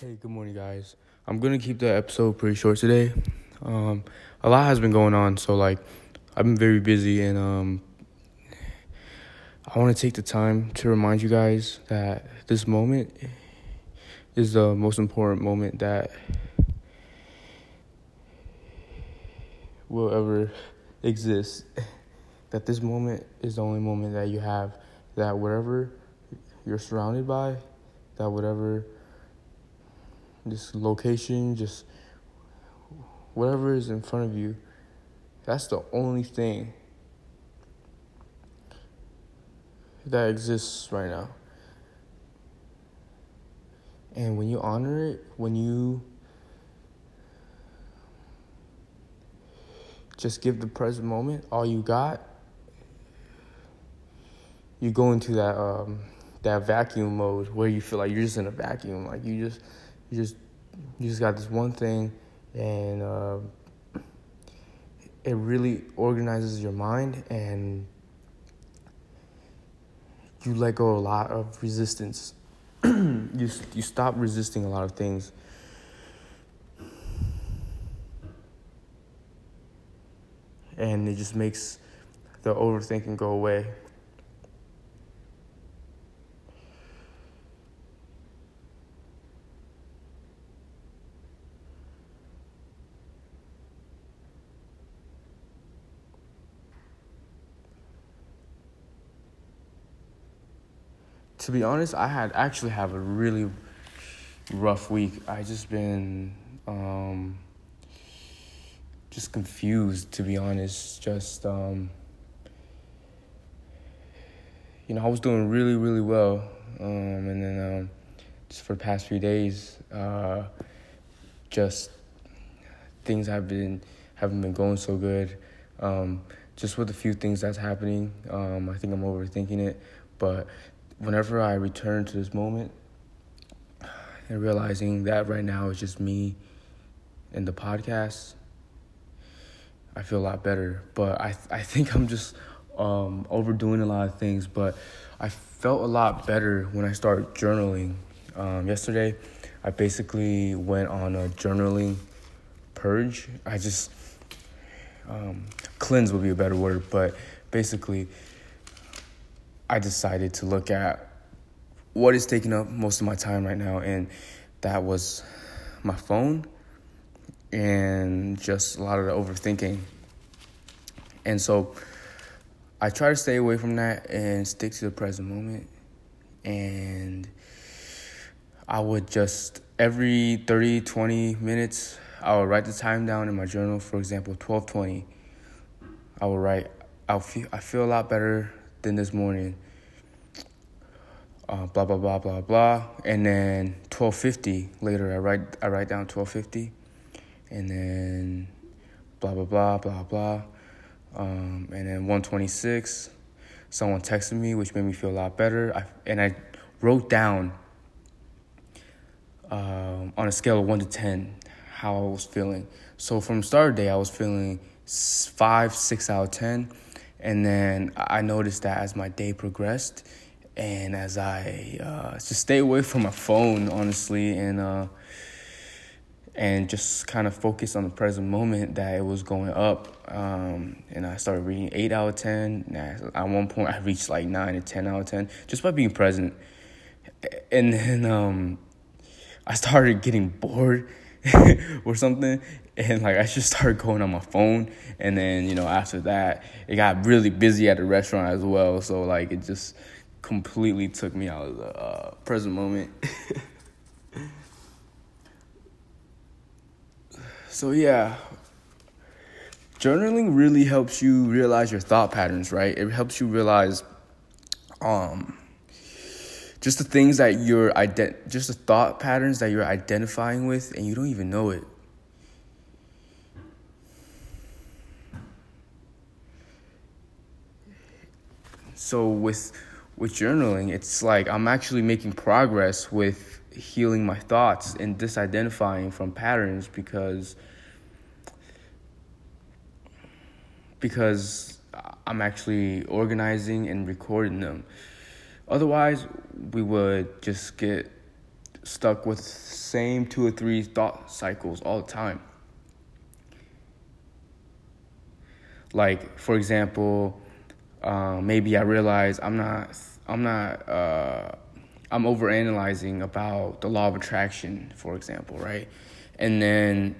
Hey, good morning, guys. I'm gonna keep the episode pretty short today. Um, a lot has been going on, so like, I've been very busy, and um, I want to take the time to remind you guys that this moment is the most important moment that will ever exist. That this moment is the only moment that you have. That whatever you're surrounded by, that whatever this location, just whatever is in front of you, that's the only thing that exists right now. And when you honor it, when you just give the present moment all you got, you go into that um, that vacuum mode where you feel like you're just in a vacuum, like you just you just you just got this one thing, and uh, it really organizes your mind, and you let go a lot of resistance. you you stop resisting a lot of things. And it just makes the overthinking go away. To be honest, I had actually have a really rough week. I just been um, just confused, to be honest. Just um, you know, I was doing really, really well, um, and then um, just for the past few days, uh, just things have been haven't been going so good. Um, just with a few things that's happening, um, I think I'm overthinking it, but whenever I return to this moment and realizing that right now it's just me and the podcast, I feel a lot better. But I I think I'm just um, overdoing a lot of things. But I felt a lot better when I started journaling. Um, yesterday, I basically went on a journaling purge. I just um, cleanse would be a better word, but basically I decided to look at what is taking up most of my time right now, and that was my phone and just a lot of the overthinking. And so I try to stay away from that and stick to the present moment. And I would just every 30, 20 minutes, I would write the time down in my journal. For example, 1220. I would write, I feel, I feel a lot better than this morning. Uh, blah blah blah blah blah, and then 1250 later I write I write down 1250, and then blah blah blah blah blah, um, and then 126. Someone texted me, which made me feel a lot better. I, and I wrote down um, on a scale of one to ten how I was feeling. So from start of day, I was feeling five, six out of ten and then I noticed that as my day progressed, and as I uh, just stay away from my phone, honestly, and uh, and just kind of focus on the present moment, that it was going up. Um, and I started reading eight out of ten. At one point, I reached like nine or ten out of ten just by being present. And then um, I started getting bored or something and like I just started going on my phone. And then you know after that it got really busy at the restaurant as well. So like it just completely took me out of the uh, present moment. So yeah. Journaling really helps you realize your thought patterns right? It helps you realize um just the things that you're ident- just the thought patterns that you're identifying with and you don't even know it so with with journaling it's like i'm actually making progress with healing my thoughts and disidentifying from patterns because because i'm actually organizing and recording them Otherwise, we would just get stuck with same two or three thought cycles all the time. Like for example, uh, maybe I realize I'm not I'm not uh, I'm overanalyzing about the law of attraction, for example, right? And then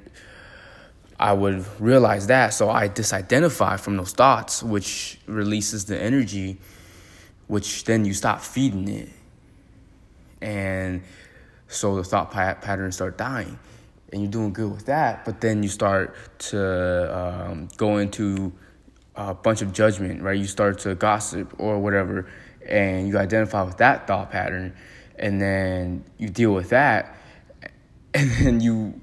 I would realize that, so I disidentify from those thoughts, which releases the energy, which then you stop feeding it, and so the thought patterns start dying, and you're doing good with that. But then you start to um, go into a bunch of judgment, right? You start to gossip or whatever, and you identify with that thought pattern, and then you deal with that, and then you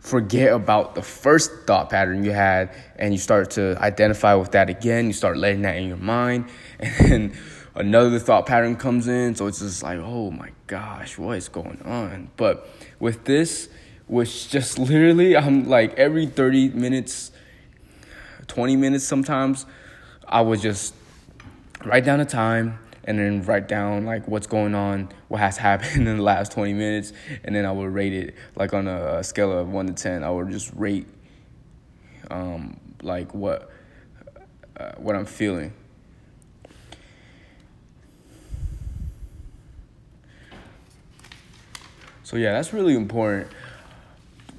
forget about the first thought pattern you had, and you start to identify with that again. You start letting that in your mind, and then another thought pattern comes in. So it's just like, oh my gosh, what is going on? But with this, which just literally, I'm like every 30 minutes 20 minutes sometimes, I would just write down the time and then write down like what's going on, what has happened in the last 20 minutes, and then I would rate it like on a scale of 1 to 10. I would just rate um, like what uh, what I'm feeling. So yeah, that's really important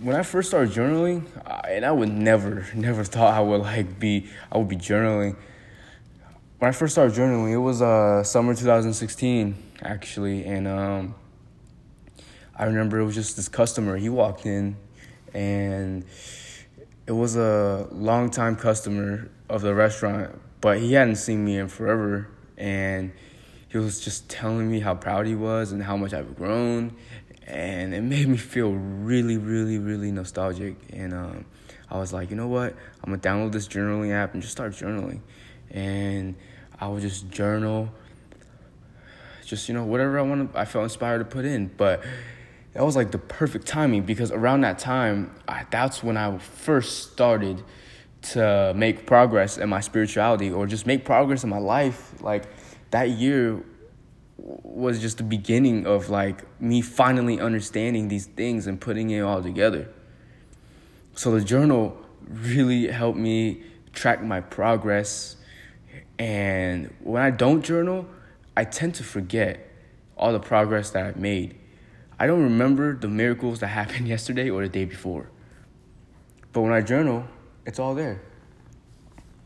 when I first started journaling, and I would never, never thought I would like be, I would be journaling. When I first started journaling, it was uh summer 2016 actually, and um, I remember it was just this customer. He walked in, and it was a long time customer of the restaurant, but he hadn't seen me in forever, and he was just telling me how proud he was and how much I've grown and it made me feel really, really, really nostalgic. And um, I was like, you know what? I'm gonna download this journaling app and just start journaling. And I would just journal, just you know whatever I want. I felt inspired to put in, but that was like the perfect timing because around that time, I, that's when I first started to make progress in my spirituality or just make progress in my life. Like that year was just the beginning of like me finally understanding these things and putting it all together. So the journal really helped me track my progress. And when I don't journal, I tend to forget all the progress that I've made. I don't remember the miracles that happened yesterday or the day before. But when I journal, it's all there.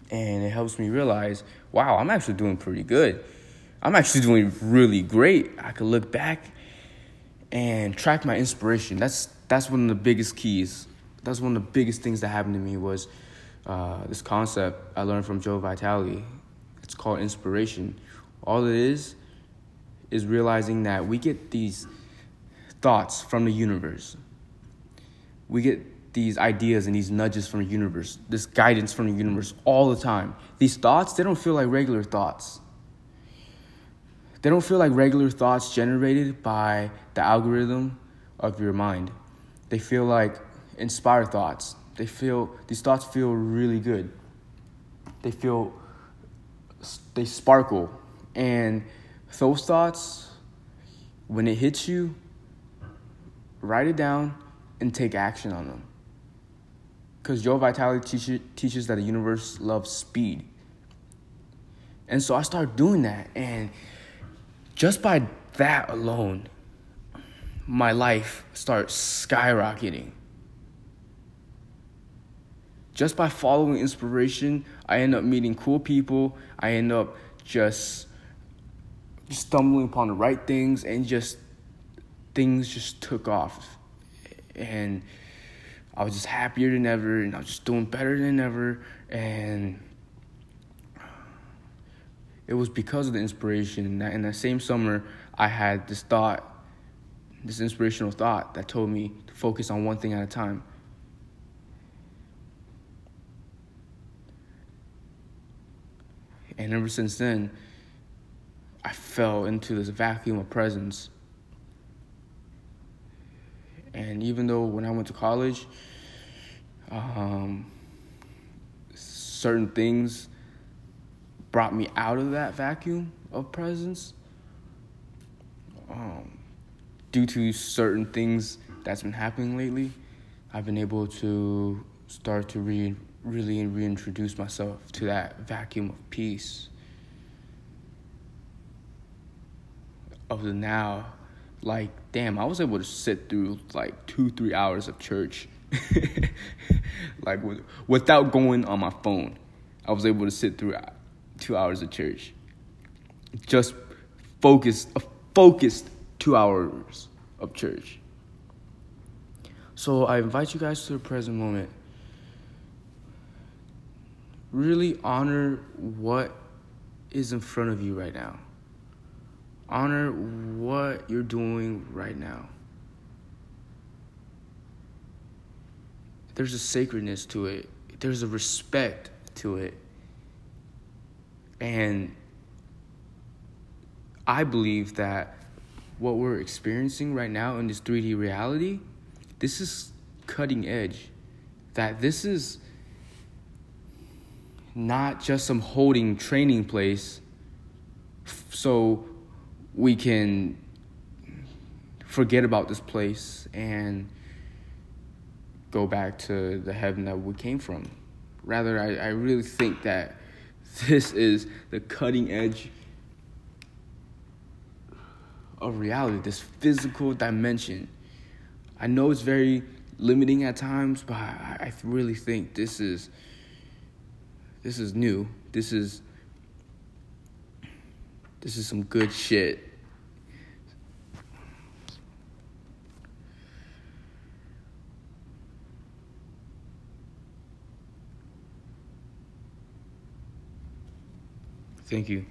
And it helps me realize, wow, I'm actually doing pretty good. I'm actually doing really great. I could look back and track my inspiration. That's that's one of the biggest keys. That's one of the biggest things that happened to me was uh, this concept I learned from Joe Vitale. It's called inspiration. All it is is realizing that we get these thoughts from the universe. We get these ideas and these nudges from the universe, this guidance from the universe all the time. These thoughts, they don't feel like regular thoughts they don't feel like regular thoughts generated by the algorithm of your mind. They feel like inspired thoughts. They feel these thoughts feel really good. They feel they sparkle and those thoughts when it hits you write it down and take action on them. Because Joe Vitale teach, teaches that the universe loves speed. And so I started doing that. And just by that alone, my life starts skyrocketing. Just by following inspiration, I end up meeting cool people. I end up just stumbling upon the right things and just things just took off. And I was just happier than ever and I was just doing better than ever and it was because of the inspiration that in that same summer I had this thought, this inspirational thought that told me to focus on one thing at a time. And ever since then, I fell into this vacuum of presence. And even though when I went to college, um, certain things brought me out of that vacuum of presence. Um, due to certain things that's been happening lately, I've been able to start to re- really reintroduce myself to that vacuum of peace of the now. Like, damn, I was able to sit through like two, three hours of church, like without going on my phone. I was able to sit through two hours of church, just focused, a focused two hours of church. So I invite you guys to the present moment. Really honor what is in front of you right now. Honor what you're doing right now. There's a sacredness to it, there's a respect to it. And I believe that what we're experiencing right now in this 3D reality, this is cutting edge. That this is not just some holding training place so we can forget about this place and go back to the heaven that we came from. Rather, I, I really think that this is the cutting edge of reality, this physical dimension. I know it's very limiting at times, but I, I really think this is this is new. This is this is some good shit. Thank you.